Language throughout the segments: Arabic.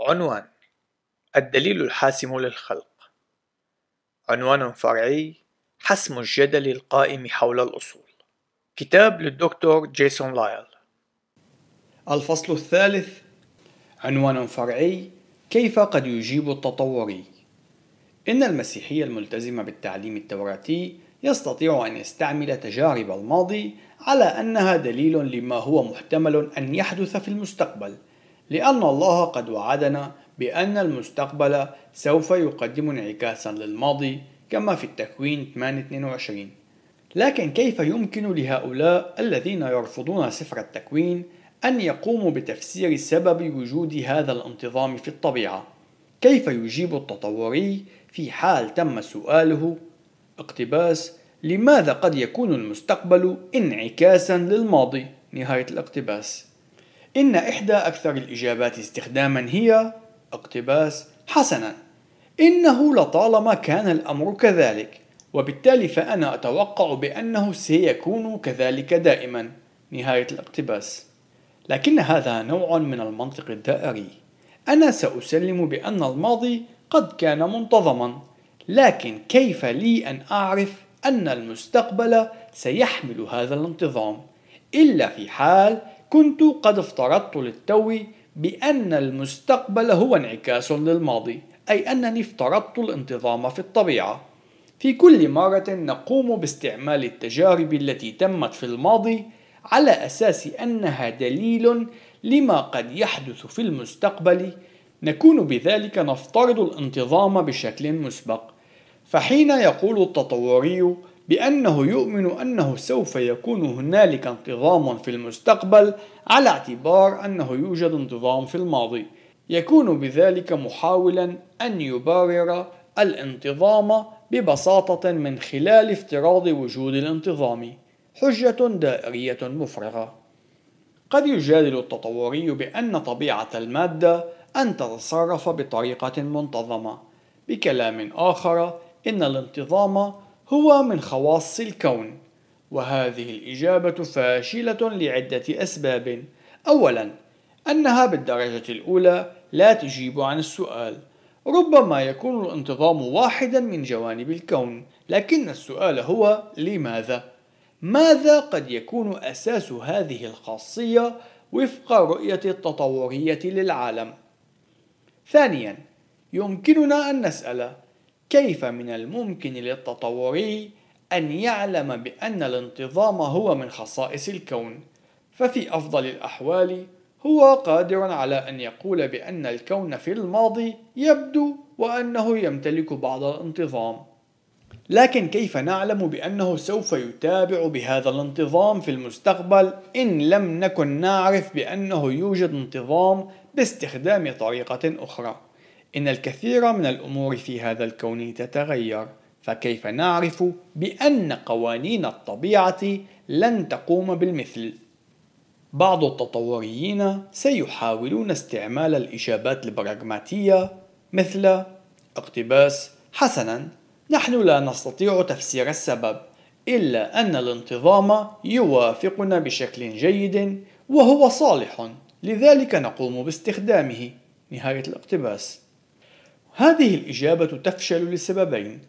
عنوان الدليل الحاسم للخلق. عنوان فرعي حسم الجدل القائم حول الأصول. كتاب للدكتور جيسون لايل. الفصل الثالث عنوان فرعي كيف قد يجيب التطوري؟ إن المسيحي الملتزم بالتعليم التوراتي يستطيع أن يستعمل تجارب الماضي على أنها دليل لما هو محتمل أن يحدث في المستقبل. لأن الله قد وعدنا بأن المستقبل سوف يقدم انعكاسا للماضي كما في التكوين 8:22 لكن كيف يمكن لهؤلاء الذين يرفضون سفر التكوين أن يقوموا بتفسير سبب وجود هذا الانتظام في الطبيعة؟ كيف يجيب التطوري في حال تم سؤاله اقتباس لماذا قد يكون المستقبل انعكاسا للماضي؟ نهاية الاقتباس إن إحدى أكثر الإجابات استخداما هي اقتباس حسنا. إنه لطالما كان الأمر كذلك وبالتالي فأنا أتوقع بأنه سيكون كذلك دائما. نهاية الاقتباس. لكن هذا نوع من المنطق الدائري. أنا سأسلم بأن الماضي قد كان منتظما لكن كيف لي أن أعرف أن المستقبل سيحمل هذا الانتظام؟ إلا في حال كنت قد افترضت للتو بأن المستقبل هو انعكاس للماضي أي أنني افترضت الانتظام في الطبيعة. في كل مرة نقوم باستعمال التجارب التي تمت في الماضي على أساس أنها دليل لما قد يحدث في المستقبل نكون بذلك نفترض الانتظام بشكل مسبق. فحين يقول التطوري بأنه يؤمن أنه سوف يكون هنالك انتظام في المستقبل على اعتبار أنه يوجد انتظام في الماضي. يكون بذلك محاولا أن يبرر الانتظام ببساطة من خلال افتراض وجود الانتظام. حجة دائرية مفرغة. قد يجادل التطوري بأن طبيعة المادة أن تتصرف بطريقة منتظمة. بكلام آخر إن الانتظام هو من خواص الكون. وهذه الإجابة فاشلة لعدة أسباب. أولا أنها بالدرجة الأولى لا تجيب عن السؤال. ربما يكون الانتظام واحدا من جوانب الكون لكن السؤال هو لماذا؟ ماذا قد يكون أساس هذه الخاصية وفق رؤية التطورية للعالم؟ ثانيا يمكننا أن نسأل كيف من الممكن للتطوري أن يعلم بأن الانتظام هو من خصائص الكون؟ ففي أفضل الأحوال هو قادر على أن يقول بأن الكون في الماضي يبدو وأنه يمتلك بعض الانتظام. لكن كيف نعلم بأنه سوف يتابع بهذا الانتظام في المستقبل إن لم نكن نعرف بأنه يوجد انتظام باستخدام طريقة أخرى؟ إن الكثير من الأمور في هذا الكون تتغير فكيف نعرف بأن قوانين الطبيعة لن تقوم بالمثل؟ بعض التطوريين سيحاولون استعمال الإجابات البراغماتية مثل اقتباس حسنا نحن لا نستطيع تفسير السبب إلا أن الانتظام يوافقنا بشكل جيد وهو صالح لذلك نقوم باستخدامه نهاية الاقتباس هذه الإجابة تفشل لسببين.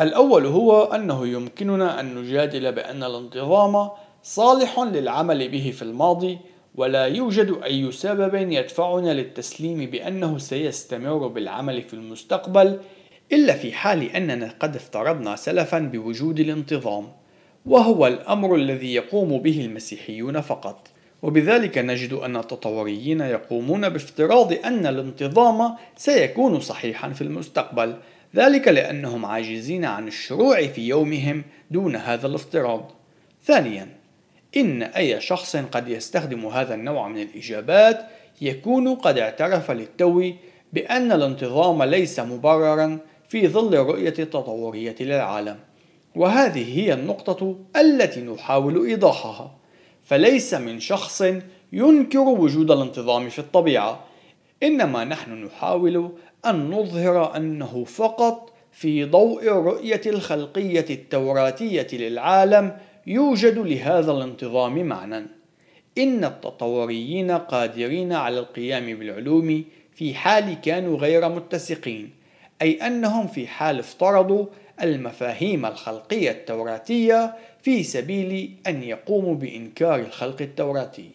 الأول هو أنه يمكننا أن نجادل بأن الانتظام صالح للعمل به في الماضي ولا يوجد أي سبب يدفعنا للتسليم بأنه سيستمر بالعمل في المستقبل إلا في حال أننا قد افترضنا سلفا بوجود الانتظام وهو الأمر الذي يقوم به المسيحيون فقط. وبذلك نجد أن التطوريين يقومون بافتراض أن الانتظام سيكون صحيحا في المستقبل ذلك لأنهم عاجزين عن الشروع في يومهم دون هذا الافتراض. ثانيا إن أي شخص قد يستخدم هذا النوع من الإجابات يكون قد اعترف للتو بأن الانتظام ليس مبررا في ظل الرؤية التطورية للعالم. وهذه هي النقطة التي نحاول إيضاحها. فليس من شخص ينكر وجود الانتظام في الطبيعة إنما نحن نحاول أن نظهر أنه فقط في ضوء الرؤية الخلقية التوراتية للعالم يوجد لهذا الانتظام معنى إن التطوريين قادرين على القيام بالعلوم في حال كانوا غير متسقين أي أنهم في حال افترضوا المفاهيم الخلقية التوراتية في سبيل أن يقوموا بإنكار الخلق التوراتي.